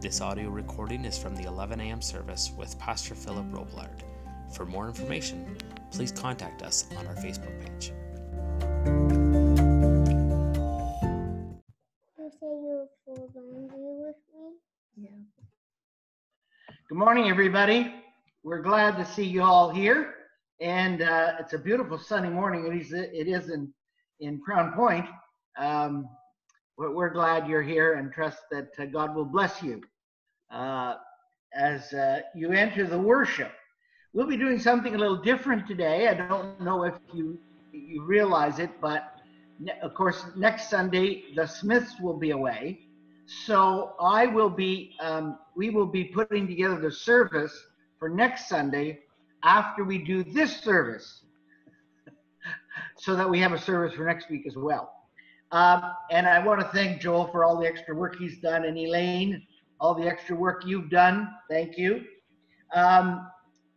This audio recording is from the 11 a.m. service with Pastor Philip Roblard. For more information, please contact us on our Facebook page. You say you fold laundry with me? Yeah. Good morning, everybody. We're glad to see you all here, and uh, it's a beautiful sunny morning. It is. It is in in Crown Point. Um, we're, we're glad you're here, and trust that uh, God will bless you uh, as uh, you enter the worship. We'll be doing something a little different today. I don't know if you you realize it, but of course, next Sunday the Smiths will be away. So I will be, um, we will be putting together the service for next Sunday after we do this service, so that we have a service for next week as well. Um, and I want to thank Joel for all the extra work he's done, and Elaine, all the extra work you've done. Thank you. Um,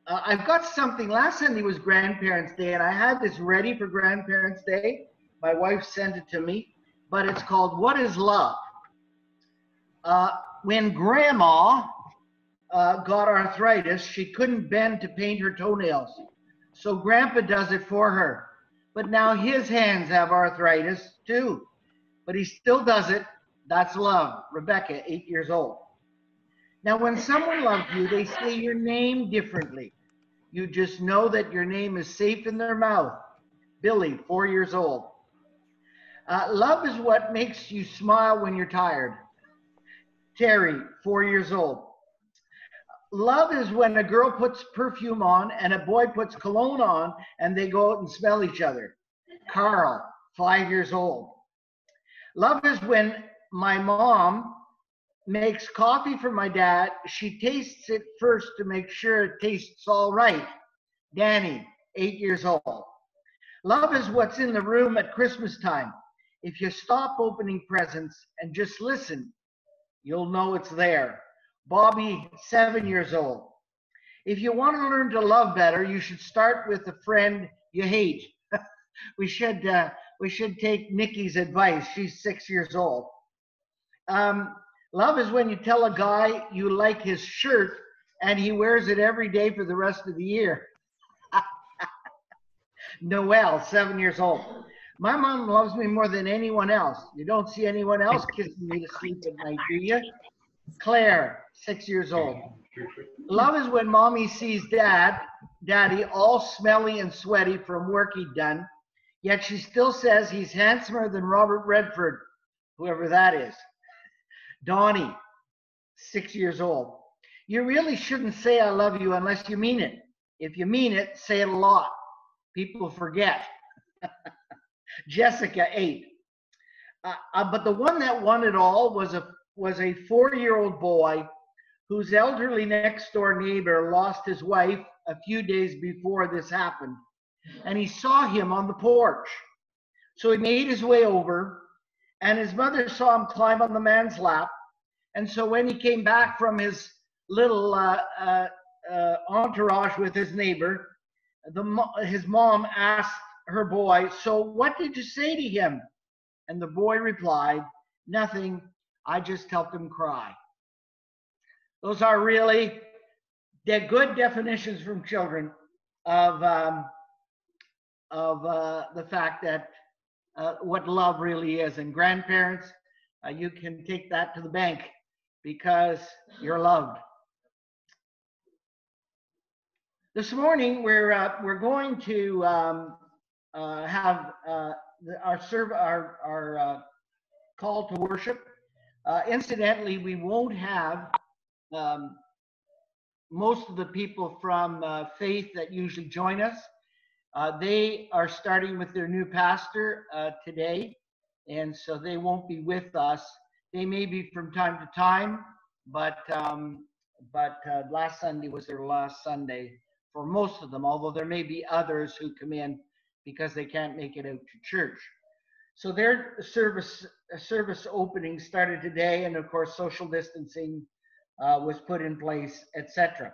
uh, I've got something. Last Sunday was Grandparents' Day, and I had this ready for Grandparents' Day. My wife sent it to me, but it's called "What Is Love." Uh, when Grandma uh, got arthritis, she couldn't bend to paint her toenails, so Grandpa does it for her. But now his hands have arthritis too, but he still does it. That's love. Rebecca, eight years old. Now, when someone loves you, they say your name differently. You just know that your name is safe in their mouth. Billy, four years old. Uh, love is what makes you smile when you're tired. Terry, four years old. Love is when a girl puts perfume on and a boy puts cologne on and they go out and smell each other. Carl, five years old. Love is when my mom makes coffee for my dad. She tastes it first to make sure it tastes all right. Danny, eight years old. Love is what's in the room at Christmas time. If you stop opening presents and just listen, you'll know it's there. Bobby, seven years old. If you want to learn to love better, you should start with a friend you hate. we should uh, we should take Nikki's advice. She's six years old. Um, love is when you tell a guy you like his shirt and he wears it every day for the rest of the year. Noel, seven years old. My mom loves me more than anyone else. You don't see anyone else kissing me to sleep at night, do you? Claire, six years old. Love is when mommy sees dad, daddy, all smelly and sweaty from work he'd done, yet she still says he's handsomer than Robert Redford, whoever that is. Donnie, six years old. You really shouldn't say I love you unless you mean it. If you mean it, say it a lot. People forget. Jessica, eight. Uh, uh, but the one that won it all was a was a four-year-old boy whose elderly next-door neighbor lost his wife a few days before this happened, and he saw him on the porch. So he made his way over, and his mother saw him climb on the man's lap. And so when he came back from his little uh, uh, uh, entourage with his neighbor, the his mom asked her boy, "So what did you say to him?" And the boy replied, "Nothing. I just helped him cry." Those are really they're good definitions from children of um, of uh, the fact that uh, what love really is. And grandparents, uh, you can take that to the bank because you're loved. This morning, we're uh, we're going to um, uh, have uh, our serve our our call to worship. Incidentally, we won't have um, most of the people from Faith that usually join us. Uh, they are starting with their new pastor uh, today, and so they won't be with us. They may be from time to time, but um, but uh, last Sunday was their last Sunday for most of them, although there may be others who come in because they can't make it out to church. So their service service opening started today, and of course, social distancing uh, was put in place, etc.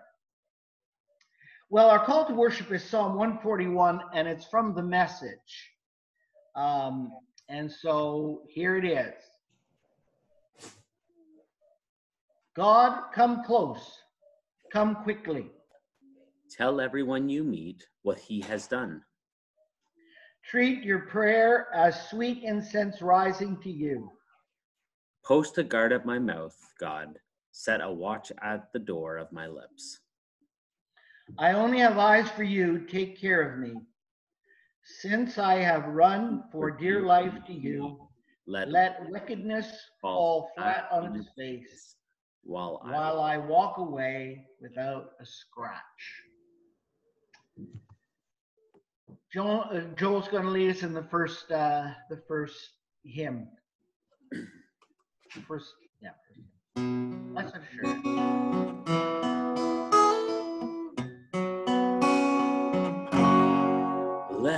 Well, our call to worship is Psalm 141, and it's from the message. Um, and so here it is God, come close, come quickly. Tell everyone you meet what he has done. Treat your prayer as sweet incense rising to you. Post a guard at my mouth, God. Set a watch at the door of my lips. I only have eyes for you. Take care of me. Since I have run for dear life to you, Let, let wickedness fall flat on its face while I while I walk away without a scratch. Joel, uh, Joel's going to lead us in the first, uh, the first hymn. First, yeah. First. That's for sure.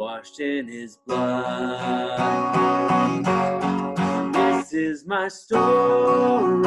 washed in his blood. This is my story.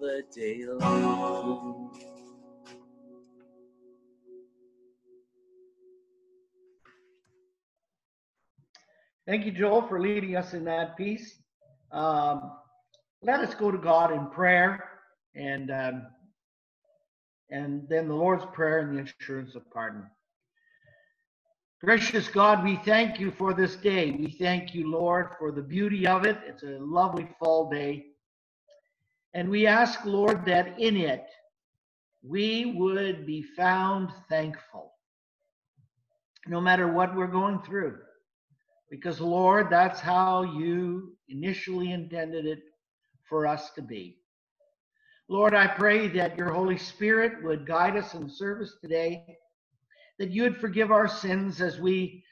The day long. Thank you, Joel, for leading us in that piece. Um, let us go to God in prayer and um, and then the Lord's Prayer and the assurance of pardon. Gracious God, we thank you for this day. We thank you, Lord, for the beauty of it. It's a lovely fall day. And we ask, Lord, that in it we would be found thankful, no matter what we're going through. Because, Lord, that's how you initially intended it for us to be. Lord, I pray that your Holy Spirit would guide us in service today, that you would forgive our sins as we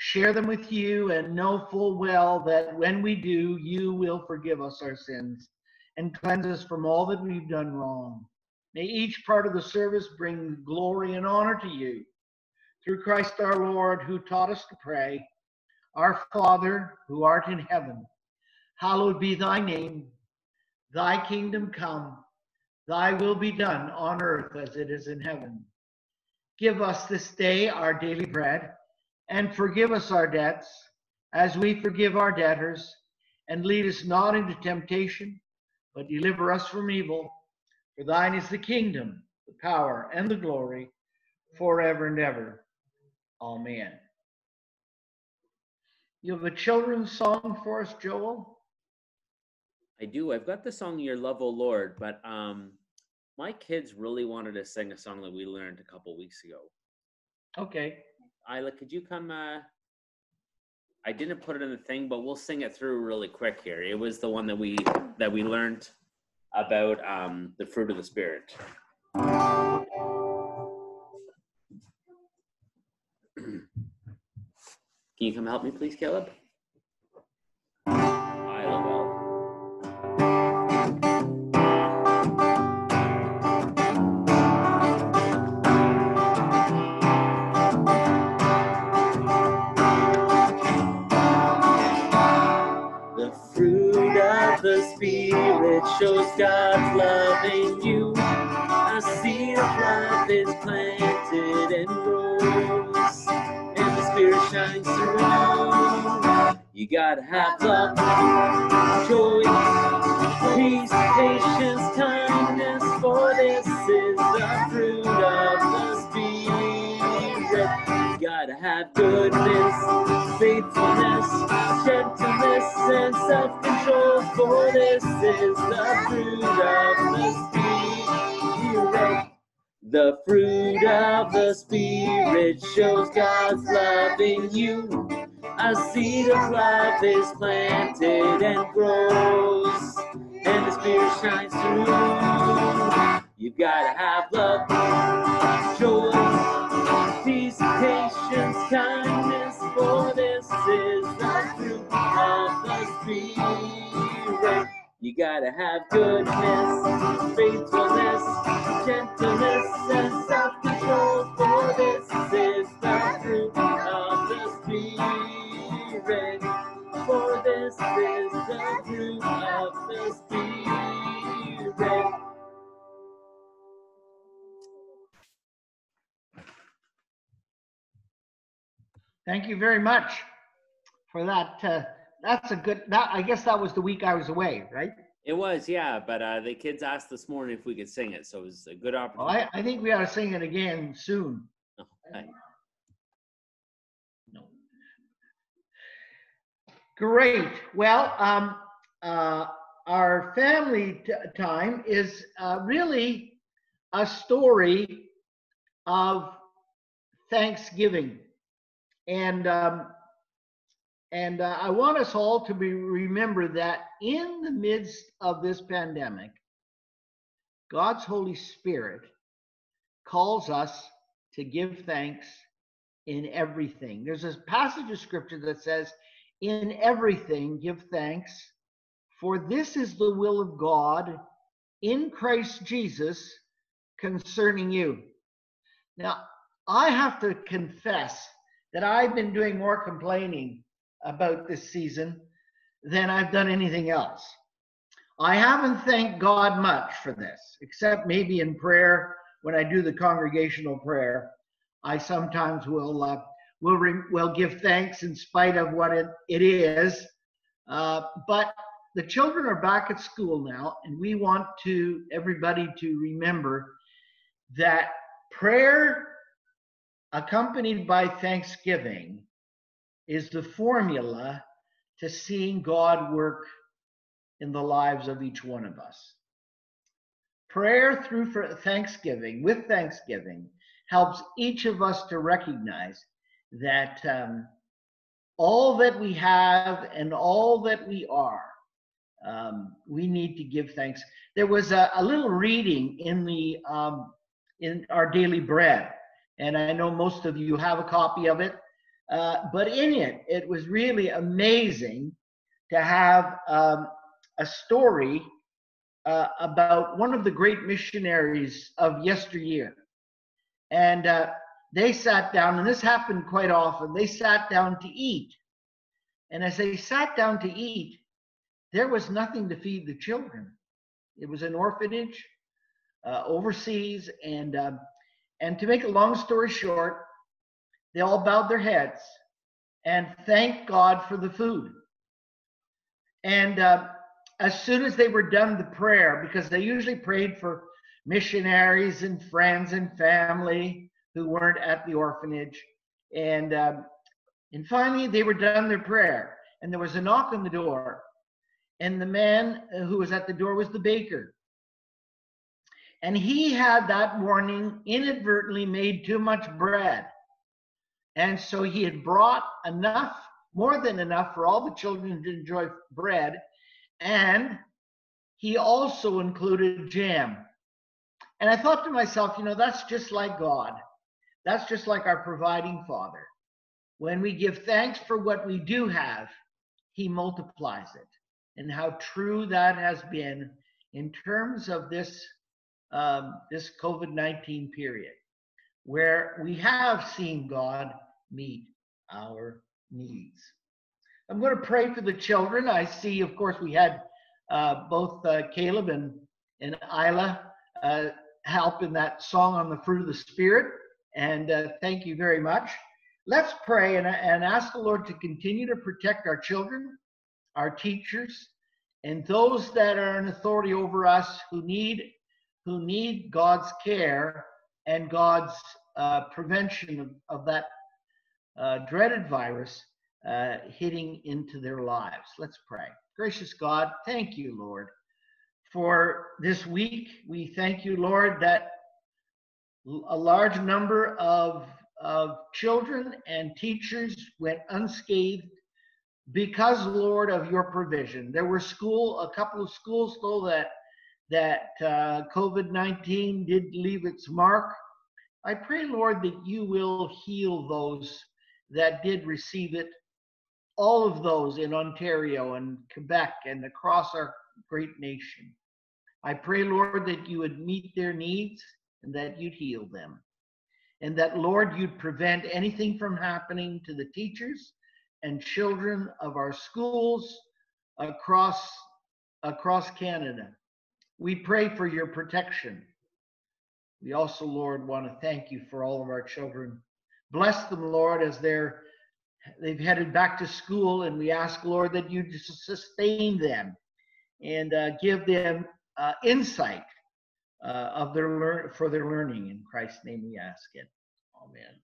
share them with you and know full well that when we do, you will forgive us our sins and cleanse us from all that we've done wrong. May each part of the service bring glory and honor to you. Through Christ our Lord, who taught us to pray, Our Father, who art in heaven, hallowed be thy name. Thy kingdom come, thy will be done on earth as it is in heaven. Give us this day our daily bread, and forgive us our debts, as we forgive our debtors, and lead us not into temptation, but deliver us from evil. For thine is the kingdom, the power, and the glory, forever and ever. Amen. You have a children's song for us, Joel? I do. I've got the song "Your Love, O Lord," but um, my kids really wanted to sing a song that we learned a couple weeks ago. Okay. Isla, could you come? Uh, I didn't put it in the thing, but we'll sing it through really quick here. It was the one that we that we learned about um, the fruit of the spirit. Can you come help me, please, Caleb? Spirit shows God's love in you. A seed of love is planted and grows, and the Spirit shines through. You gotta have love, joy, peace, patience, kindness, for this is the fruit of the Spirit. You gotta have goodness, faithfulness, and self-control, for this is the fruit of the Spirit. The fruit of the Spirit shows God's love in you. A seed of love is planted and grows, and the Spirit shines through. You've gotta have love, joy, peace, patience, kindness, for this is the You gotta have goodness, faithfulness, gentleness, and self-control, for this is the fruit of the Spirit. For this is the fruit of the Spirit. Thank you very much for that. Uh, that's a good. That I guess that was the week I was away, right? It was, yeah, but uh, the kids asked this morning if we could sing it, so it was a good Well, opportunity. I, I think we ought to sing it again soon. Okay. No. Great. Well, um, uh, our family t- time is uh, really a story of Thanksgiving, and um, and uh, I want us all to be remember that in the midst of this pandemic, God's Holy Spirit calls us to give thanks in everything. There's a passage of scripture that says, In everything give thanks, for this is the will of God in Christ Jesus concerning you. Now, I have to confess that I've been doing more complaining about this season than I've done anything else. I haven't thanked God much for this, except maybe in prayer when I do the congregational prayer. I sometimes will uh, will re- will give thanks in spite of what it, it is. Uh, but the children are back at school now, and we want to everybody to remember that prayer accompanied by thanksgiving is the formula to seeing God work in the lives of each one of us. Prayer through thanksgiving, with thanksgiving, helps each of us to recognize that um, all that we have and all that we are, um, we need to give thanks. There was a, a little reading in the um, in our daily bread, and I know most of you have a copy of it. Uh, but in it, it was really amazing to have um, a story uh, about one of the great missionaries of yesteryear. And uh, they sat down, and this happened quite often. They sat down to eat. And as they sat down to eat, there was nothing to feed the children. It was an orphanage uh, overseas. And, um, and to make a long story short, they all bowed their heads and thanked God for the food. And uh, as soon as they were done the prayer, because they usually prayed for missionaries and friends and family who weren't at the orphanage, and um, and finally they were done their prayer, and there was a knock on the door, and the man who was at the door was the baker, and he had that morning inadvertently made too much bread, and so he had brought enough, more than enough, for all the children to enjoy bread and he also included jam. And I thought to myself, you know, that's just like God. That's just like our providing Father. When we give thanks for what we do have, He multiplies it. And how true that has been in terms of this um, this COVID 19 period, where we have seen God meet our needs. I'm going to pray for the children. I see, of course, we had uh, both uh, Caleb and, and Isla uh, help in that song on the fruit of the Spirit. And uh, thank you very much. Let's pray and, and ask the Lord to continue to protect our children, our teachers, and those that are in authority over us who need who need God's care and God's uh, prevention of, of that uh, dreaded virus uh, hitting into their lives. Let's pray. Gracious God, thank you, Lord, for this week. We thank you, Lord, that a large number of, of children and teachers went unscathed because, Lord, of your provision. There were school, a couple of schools, though, that that uh, COVID 19 did leave its mark. I pray, Lord, that you will heal those that did receive it all of those in Ontario and Quebec and across our great nation. I pray, Lord, that you would meet their needs and that you'd heal them. And that, Lord, you'd prevent anything from happening to the teachers and children of our schools across, across Canada. We pray for your protection. We also, Lord, want to thank you for all of our children. Bless them, Lord, as they're they've headed back to school, and we ask, Lord, that you sustain them and uh, give them uh, insight uh, of their learn for their learning. In Christ's name, we ask it. Amen.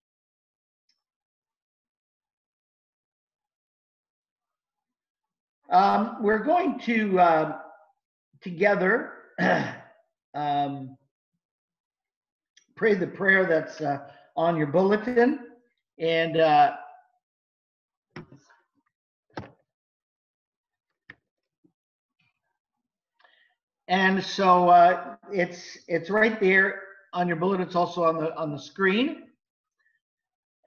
Um, we're going to uh, together um, pray the prayer that's uh, on your bulletin, and uh, And so uh, it's it's right there on your bulletin. It's also on the on the screen.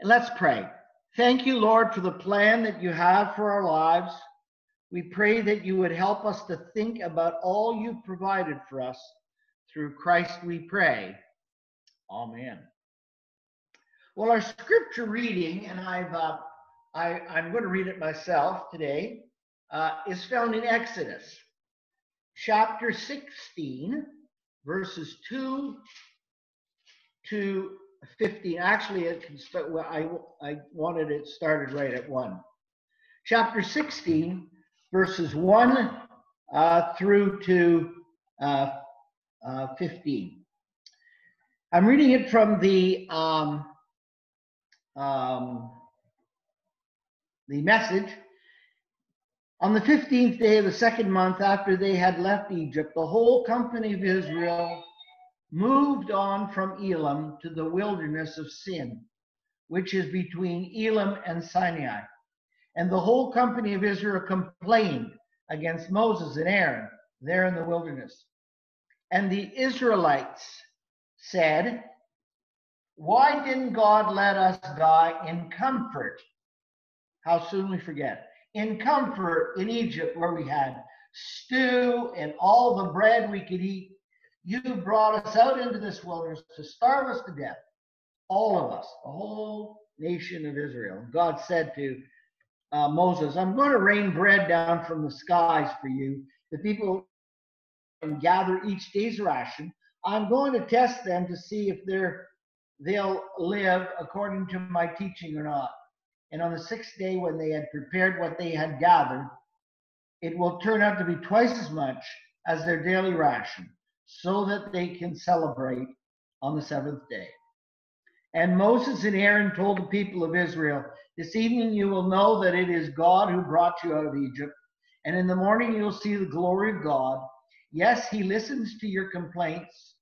And let's pray. Thank you, Lord, for the plan that you have for our lives. We pray that you would help us to think about all you've provided for us. Through Christ we pray. Amen. Well, our scripture reading, and I've uh, I, I'm going to read it myself today, uh, is found in Exodus chapter 16, verses 2 to 15. Actually, it can start, well, I, I wanted it started right at 1. Chapter 16, verses 1 uh, through to uh, uh, 15. I'm reading it from the um, um, the message. On the 15th day of the second month after they had left Egypt, the whole company of Israel moved on from Elim to the wilderness of Sin, which is between Elim and Sinai. And the whole company of Israel complained against Moses and Aaron there in the wilderness. And the Israelites said, Why didn't God let us die in comfort? How soon we forget. In comfort in Egypt, where we had stew and all the bread we could eat, you brought us out into this wilderness to starve us to death. All of us, the whole nation of Israel. God said to uh, Moses, I'm going to rain bread down from the skies for you. The people can gather each day's ration. I'm going to test them to see if they're they'll live according to my teaching or not. And on the sixth day, when they had prepared what they had gathered, it will turn out to be twice as much as their daily ration, so that they can celebrate on the seventh day. And Moses and Aaron told the people of Israel, This evening you will know that it is God who brought you out of Egypt. And in the morning you'll see the glory of God. Yes, he listens to your complaints.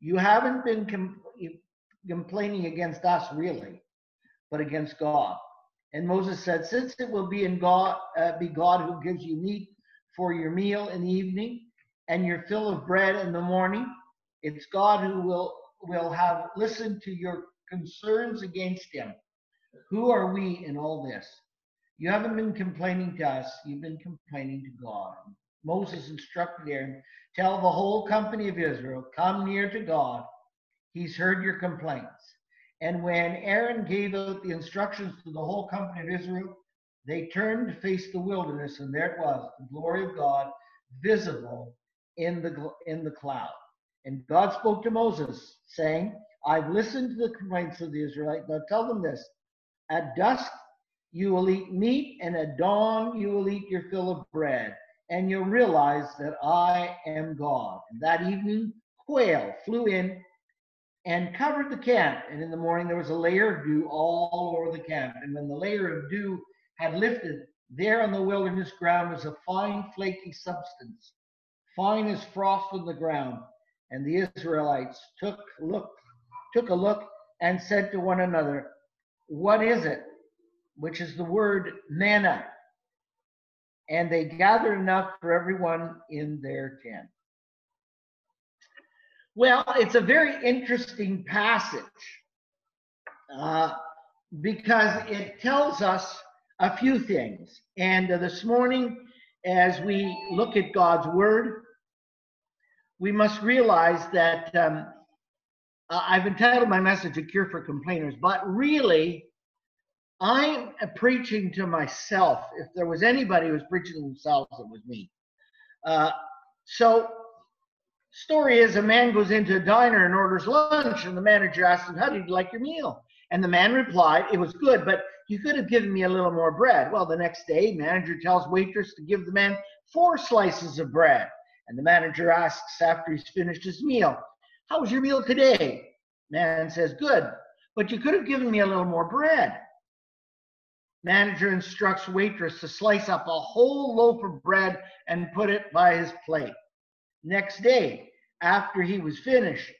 You haven't been com- complaining against us, really, but against God. And Moses said, Since it will be in God, uh, be God who gives you meat for your meal in the evening and your fill of bread in the morning, it's God who will will have listened to your concerns against him. Who are we in all this? You haven't been complaining to us, you've been complaining to God. Moses instructed Aaron, Tell the whole company of Israel, come near to God. He's heard your complaints. And when Aaron gave out the instructions to the whole company of Israel, they turned to face the wilderness, and there it was, the glory of God visible in the in the cloud. And God spoke to Moses, saying, I've listened to the complaints of the Israelites. Now tell them this at dusk you will eat meat, and at dawn you will eat your fill of bread, and you'll realize that I am God. And that evening, quail flew in and covered the camp. And in the morning, there was a layer of dew all over the camp. And when the layer of dew had lifted, there on the wilderness ground was a fine, flaky substance, fine as frost on the ground. And the Israelites took look, took a look, and said to one another, What is it? Which is the word manna. And they gathered enough for everyone in their tent. Well, it's a very interesting passage uh, because it tells us a few things. And uh, this morning, as we look at God's word, we must realize that um, I've entitled my message A Cure for Complainers, but really, I'm preaching to myself. If there was anybody who was preaching to themselves, it was me. Uh, so Story is a man goes into a diner and orders lunch, and the manager asks him, How did you like your meal? And the man replied, It was good, but you could have given me a little more bread. Well, the next day, manager tells waitress to give the man four slices of bread. And the manager asks after he's finished his meal, How was your meal today? Man says, Good, but you could have given me a little more bread. Manager instructs waitress to slice up a whole loaf of bread and put it by his plate next day after he was finished.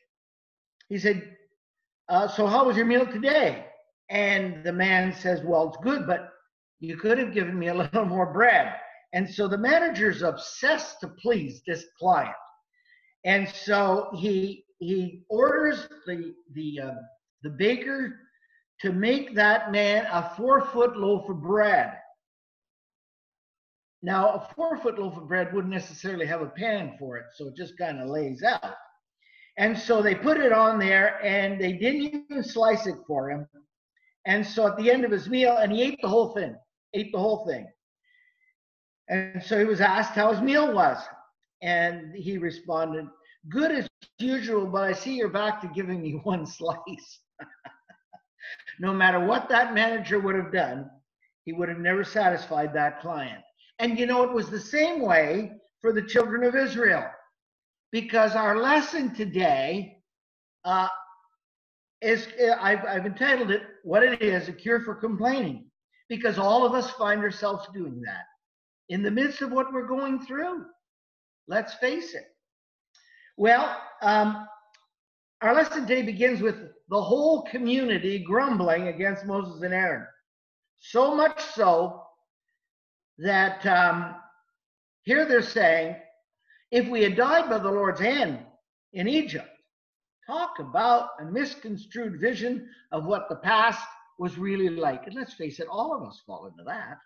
He said, uh, So, how was your meal today? And the man says, Well, it's good, but you could have given me a little more bread. And so the manager's obsessed to please this client. And so he he orders the the uh, the baker to make that man a four foot loaf of bread. Now, a four foot loaf of bread wouldn't necessarily have a pan for it, so it just kind of lays out. And so they put it on there and they didn't even slice it for him. And so at the end of his meal, and he ate the whole thing, ate the whole thing. And so he was asked how his meal was. And he responded, Good as usual, but I see you're back to giving me one slice. no matter what that manager would have done, he would have never satisfied that client. And you know, it was the same way for the children of Israel. Because our lesson today uh, is, I've, I've entitled it, What It Is, a Cure for Complaining. Because all of us find ourselves doing that in the midst of what we're going through. Let's face it. Well, um, our lesson today begins with the whole community grumbling against Moses and Aaron. So much so that um, here they're saying, if we had died by the Lord's hand in Egypt, talk about a misconstrued vision of what the past was really like. And let's face it, all of us fall into that.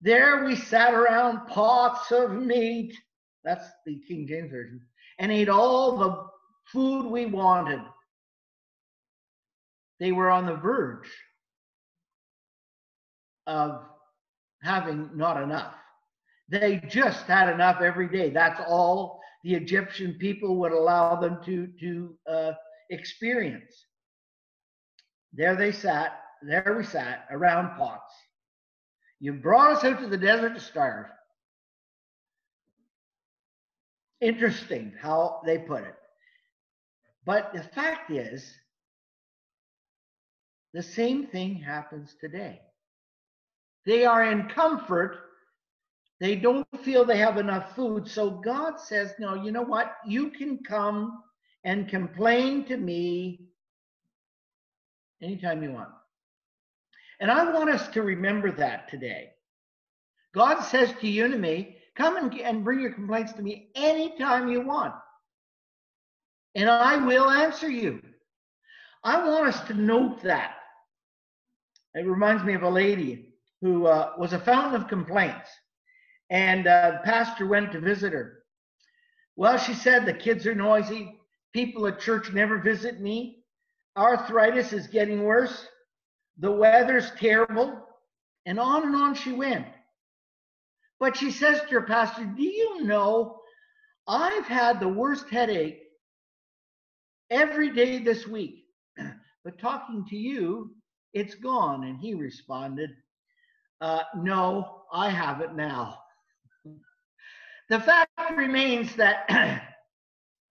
There we sat around pots of meat, that's the King James Version, and ate all the food we wanted. They were on the verge of having not enough. They just had enough every day. That's all the Egyptian people would allow them to, to uh, experience. There they sat, there we sat around pots. You brought us out to the desert to starve. Interesting how they put it. But the fact is, the same thing happens today. They are in comfort. They don't feel they have enough food. So God says, No, you know what? You can come and complain to me anytime you want. And I want us to remember that today. God says to you and me, Come and, and bring your complaints to me anytime you want. And I will answer you. I want us to note that. It reminds me of a lady who uh, was a fountain of complaints. And uh, pastor went to visit her. Well, she said, the kids are noisy. People at church never visit me. Arthritis is getting worse. The weather's terrible. And on and on she went. But she says to her pastor, Do you know I've had the worst headache every day this week? but talking to you, it's gone. And he responded, uh, No, I have it now. the fact remains that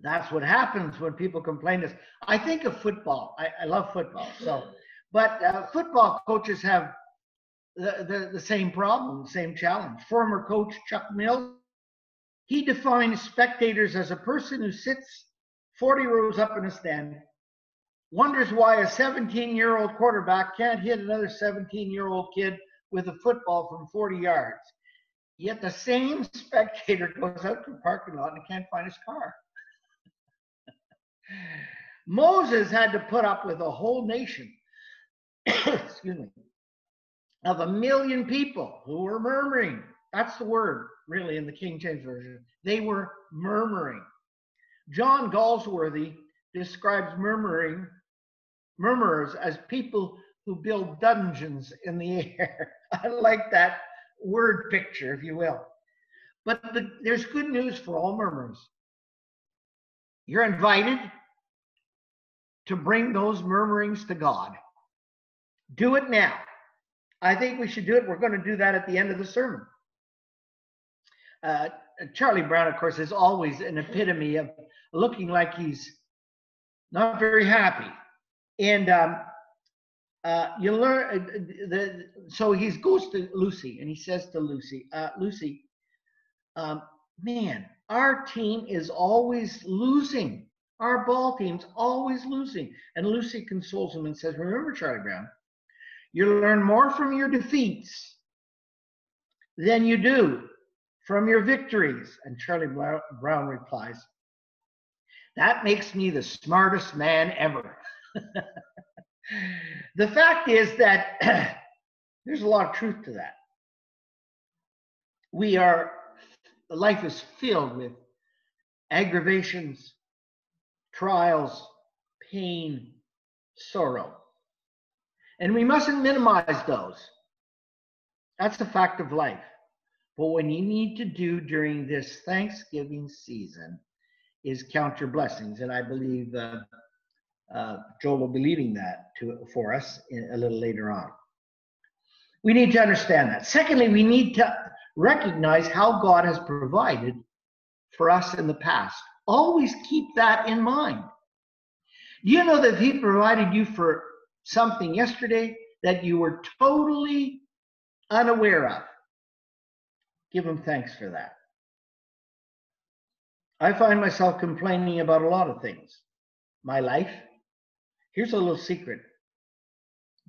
that's what happens when people complain. This I think of football. I, I love football. So, but uh, football coaches have the, the, the same problem, same challenge. Former coach Chuck Mills, he defines spectators as a person who sits 40 rows up in a stand, wonders why a 17 year old quarterback can't hit another 17 year old kid with a football from 40 yards. Yet the same spectator goes out to the parking lot and can't find his car. Moses had to put up with a whole nation, excuse me, of a million people who were murmuring. That's the word, really, in the King James Version. They were murmuring. John Galsworthy describes murmuring murmurers as people who build dungeons in the air. I like that word picture, if you will. But the, there's good news for all murmurers. You're invited to bring those murmurings to God. Do it now. I think we should do it. We're going to do that at the end of the sermon. Uh, Charlie Brown, of course, is always an epitome of looking like he's not very happy. And um, uh, you learn uh, the so he goes to Lucy and he says to Lucy, uh, Lucy, um, man, our team is always losing. Our ball team's always losing. And Lucy consoles him and says, Remember, Charlie Brown, you learn more from your defeats than you do from your victories. And Charlie Brown replies, That makes me the smartest man ever. the fact is that there's a lot of truth to that. We are, life is filled with aggravations, trials, pain, sorrow. And we mustn't minimize those. That's a fact of life. But what you need to do during this Thanksgiving season is count your blessings. And I believe uh, uh, Joel will be leading that to, for us in, a little later on. We need to understand that. Secondly, we need to recognize how God has provided for us in the past. Always keep that in mind. Do you know that He provided you for something yesterday that you were totally unaware of? Give Him thanks for that. I find myself complaining about a lot of things. My life. Here's a little secret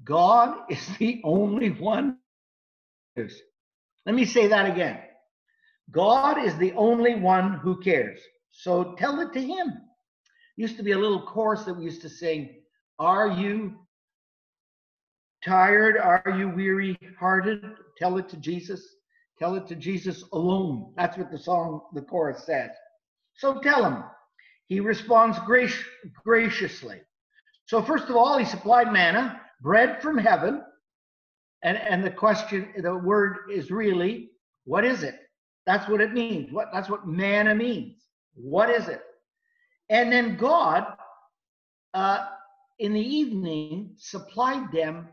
God is the only one. Who cares. Let me say that again. God is the only one who cares. So tell it to Him. Used to be a little chorus that we used to sing Are you tired? Are you weary hearted? Tell it to Jesus. Tell it to Jesus alone. That's what the song, the chorus says. So tell him. He responds grac- graciously. So, first of all, he supplied manna, bread from heaven. And, and the question, the word is really, what is it? That's what it means. What that's what manna means. What is it? And then God, uh, in the evening, supplied them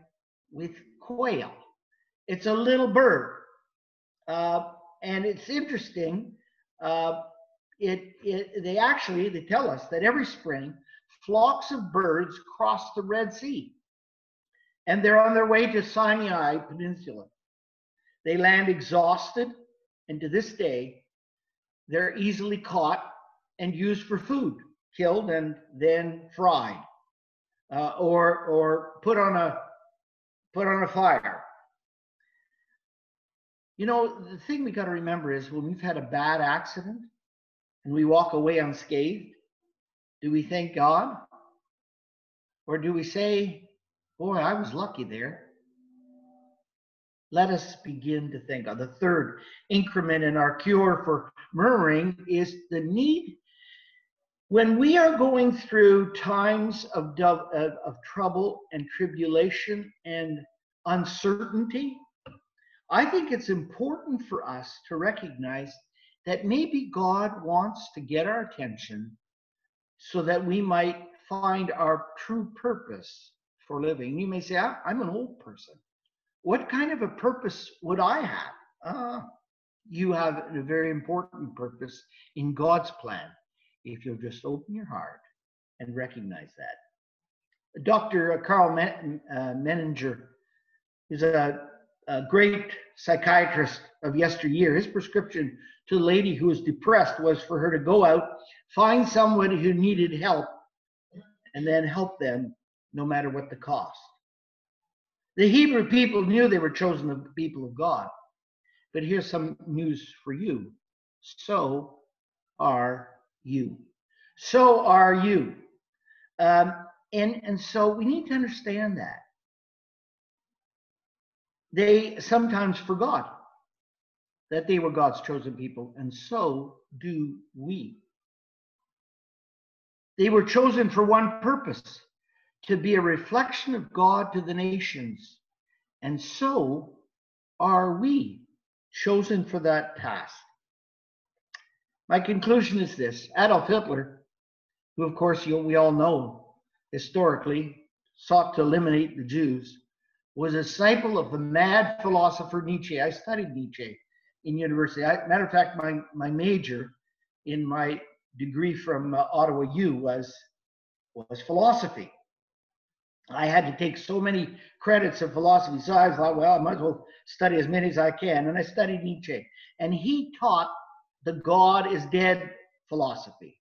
with quail. It's a little bird, uh, and it's interesting. Uh, it, it they actually they tell us that every spring flocks of birds cross the Red Sea, and they're on their way to Sinai Peninsula. They land exhausted, and to this day, they're easily caught and used for food, killed and then fried, uh, or or put on a put on a fire. You know, the thing we got to remember is when we've had a bad accident and we walk away unscathed, do we thank God? Or do we say, Boy, I was lucky there? Let us begin to think of the third increment in our cure for murmuring is the need when we are going through times of, of, of trouble and tribulation and uncertainty, I think it's important for us to recognize that maybe God wants to get our attention so that we might find our true purpose for living. You may say, I'm an old person. What kind of a purpose would I have? Uh, you have a very important purpose in God's plan if you'll just open your heart and recognize that. Dr. Men- uh, Menninger is a, a great psychiatrist of yesteryear. His prescription to the lady who was depressed was for her to go out, find somebody who needed help, and then help them no matter what the cost. The Hebrew people knew they were chosen the people of God. But here's some news for you. So are you. So are you. Um, and, and so we need to understand that. They sometimes forgot that they were God's chosen people, and so do we. They were chosen for one purpose to be a reflection of God to the nations. And so are we chosen for that task. My conclusion is this Adolf Hitler, who, of course, you, we all know historically sought to eliminate the Jews, was a disciple of the mad philosopher Nietzsche. I studied Nietzsche in university. I, matter of fact, my, my major in my degree from uh, Ottawa U was, was philosophy. I had to take so many credits of philosophy, so I thought, well, I might as well study as many as I can. And I studied Nietzsche. And he taught the God is dead philosophy.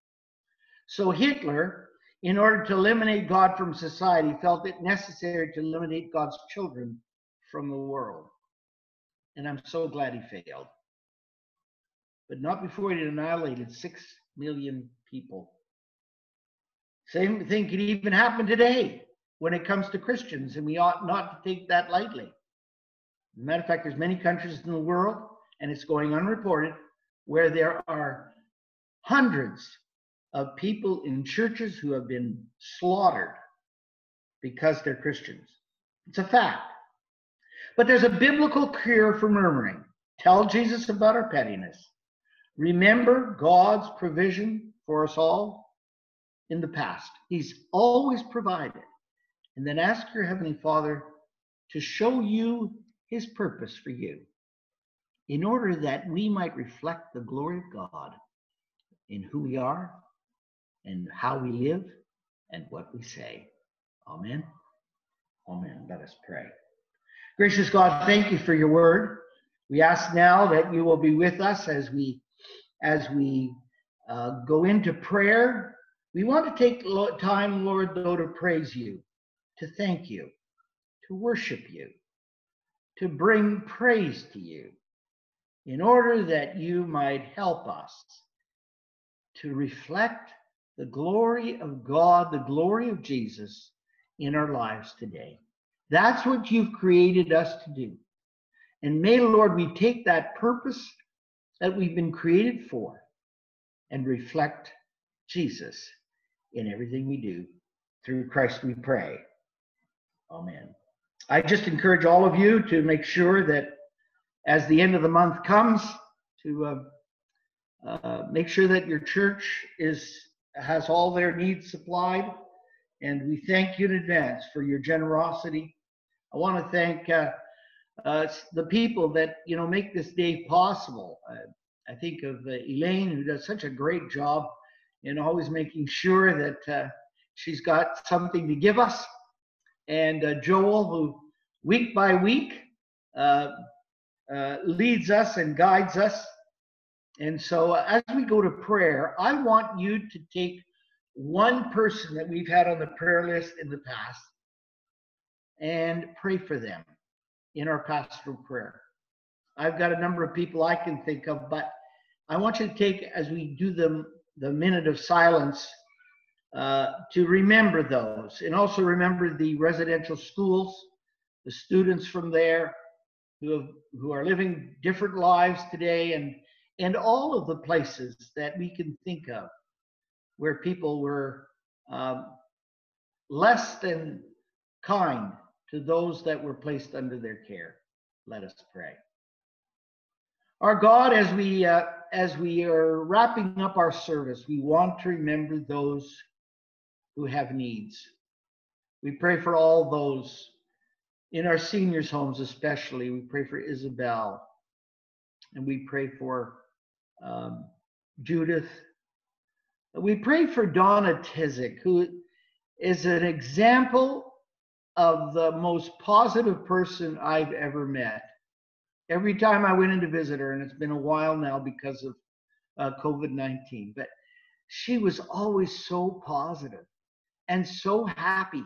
So Hitler, in order to eliminate God from society, felt it necessary to eliminate God's children from the world. And I'm so glad he failed. But not before he annihilated six million people. Same thing could even happen today when it comes to Christians, and we ought not to take that lightly. matter of fact, there's many countries in the world, and it's going unreported, where there are hundreds of people in churches who have been slaughtered because they're Christians. It's a fact. But there's a biblical cure for murmuring. Tell Jesus about our pettiness. Remember God's provision for us all in the past. He's always provided. And then ask your Heavenly Father to show you His purpose for you. in order that we might reflect the glory of God in who we are and how we live and what we say. Amen. Amen. Let us pray. Gracious God, thank you for your word. We ask now that you will be with us as we as we uh, go into prayer. We want to take time, Lord, though, to praise you, to thank you, to worship you, to bring praise to you, in order that you might help us to reflect the glory of God, the glory of Jesus in our lives today. That's what you've created us to do. And may, Lord, we take that purpose that we've been created for and reflect Jesus in everything we do. Through Christ we pray. Amen. I just encourage all of you to make sure that as the end of the month comes, to uh, uh, make sure that your church is has all their needs supplied. And we thank you in advance for your generosity. I want to thank uh, uh, the people that you know make this day possible. Uh, I think of uh, Elaine, who does such a great job in always making sure that uh, she's got something to give us, and Joel, who week by week leads us and guides us. And so, as we go to prayer, I want you to take one person that we've had on the prayer list in the past and pray for them in our pastoral prayer. I've got a number of people I can think of, but I want you to take, as we do the, the minute of silence, uh, to remember those and also remember the residential schools, the students from there who, have, who are living different lives today, and, and all of the places that we can think of where people were um, less than kind to those that were placed under their care. Let us pray. Our God, as we uh, as we are wrapping up our service, we want to remember those who have needs. We pray for all those in our seniors' homes, especially. We pray for Isabel, and we pray for um, Judith. We pray for Donna Tizik, who is an example of the most positive person I've ever met. Every time I went in to visit her, and it's been a while now because of uh, COVID 19, but she was always so positive and so happy.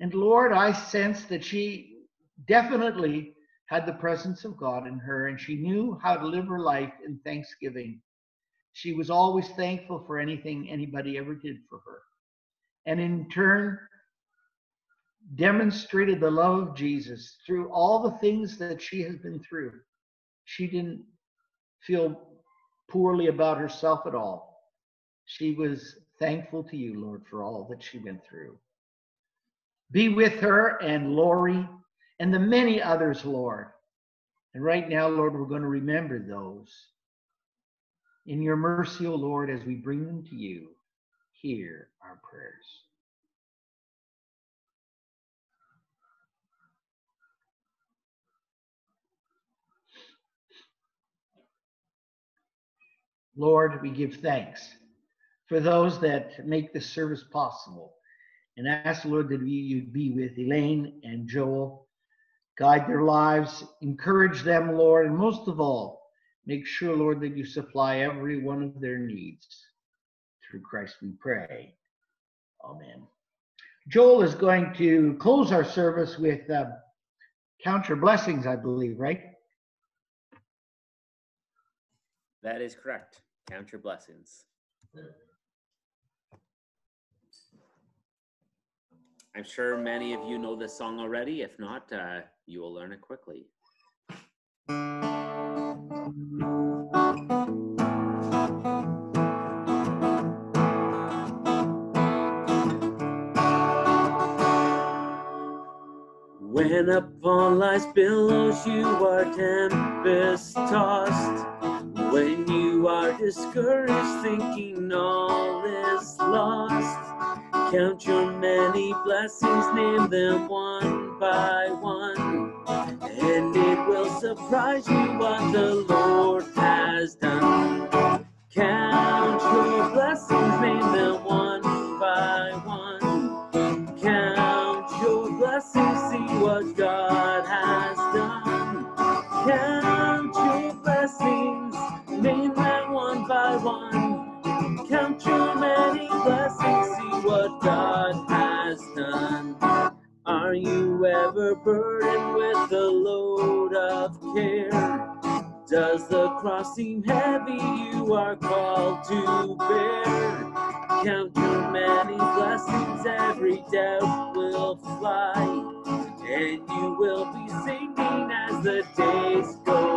And Lord, I sense that she definitely had the presence of God in her and she knew how to live her life in thanksgiving. She was always thankful for anything anybody ever did for her. And in turn, demonstrated the love of Jesus through all the things that she has been through. She didn't feel poorly about herself at all. She was thankful to you, Lord, for all that she went through. Be with her and Lori and the many others, Lord. And right now, Lord, we're going to remember those. In your mercy, O Lord, as we bring them to you, hear our prayers. Lord, we give thanks for those that make this service possible. And ask, Lord, that you be with Elaine and Joel, guide their lives, encourage them, Lord, and most of all, make sure, Lord, that you supply every one of their needs. Through Christ we pray. Amen. Joel is going to close our service with uh, count your blessings, I believe, right? That is correct. Count your blessings. I'm sure many of you know this song already. If not, uh, you will learn it quickly. When upon life's billows you are tempest tossed, when you are discouraged, thinking all is lost, count your many blessings, name them one by one, and it will surprise you what the Lord has done. Count your blessings, name them one Are you ever burdened with the load of care? Does the cross seem heavy you are called to bear? Count your many blessings, every doubt will fly, and you will be singing as the days go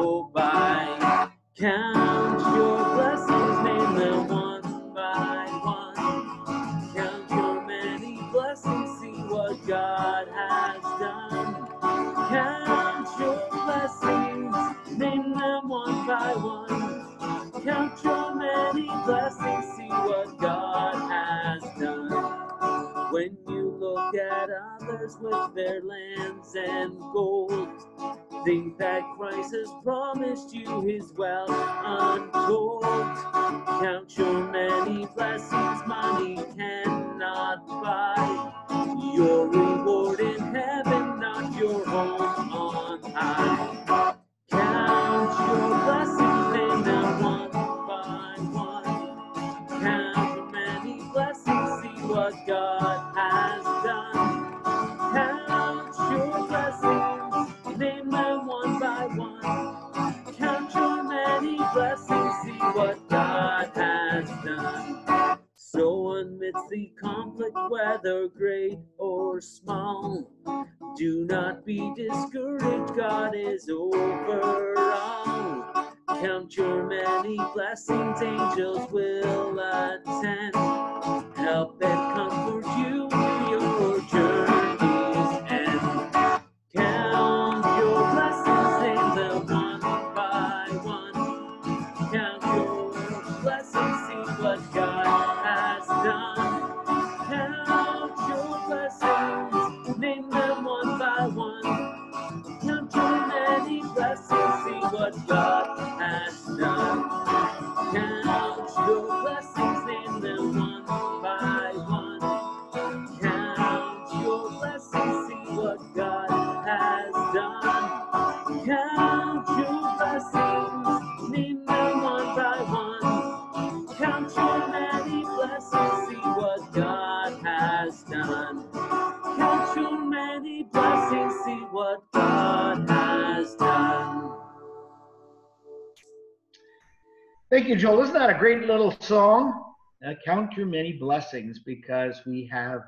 Christ has promised you his wealth discouraged, God is over all. Count your many blessings, angels will attend. Help and comfort you, Joel. Isn't that a great little song? Uh, count your many blessings because we have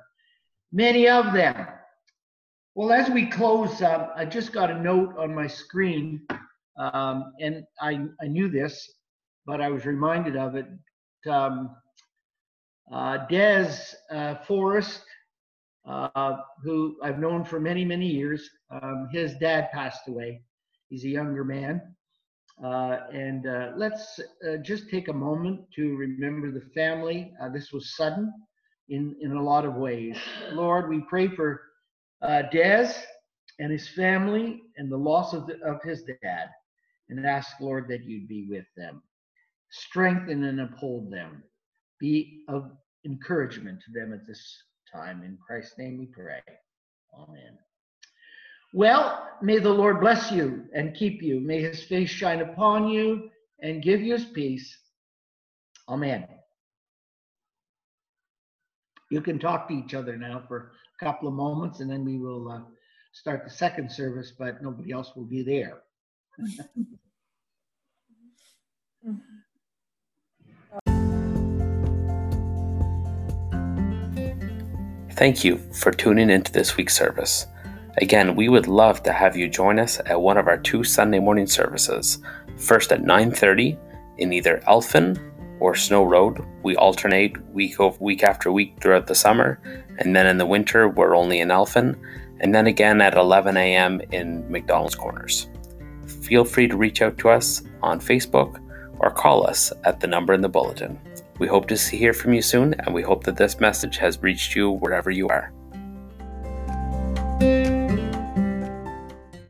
many of them. Well, as we close, uh, I just got a note on my screen, um, and I, I knew this, but I was reminded of it. Um, uh, Des uh, Forrest, uh, who I've known for many, many years, um, his dad passed away. He's a younger man. Uh, and uh, let's uh, just take a moment to remember the family. Uh, this was sudden in, in a lot of ways. Lord, we pray for uh, Des and his family and the loss of, the, of his dad and ask, Lord, that you'd be with them. Strengthen and uphold them. Be of encouragement to them at this time. In Christ's name we pray. Amen. Well, may the Lord bless you and keep you. May his face shine upon you and give you his peace. Amen. You can talk to each other now for a couple of moments and then we will uh, start the second service, but nobody else will be there. Thank you for tuning into this week's service. Again, we would love to have you join us at one of our two Sunday morning services. First at 9:30 in either Elphin or Snow Road. We alternate week over week after week throughout the summer, and then in the winter we're only in Elphin, and then again at 11 a.m. in McDonald's Corners. Feel free to reach out to us on Facebook or call us at the number in the bulletin. We hope to hear from you soon, and we hope that this message has reached you wherever you are.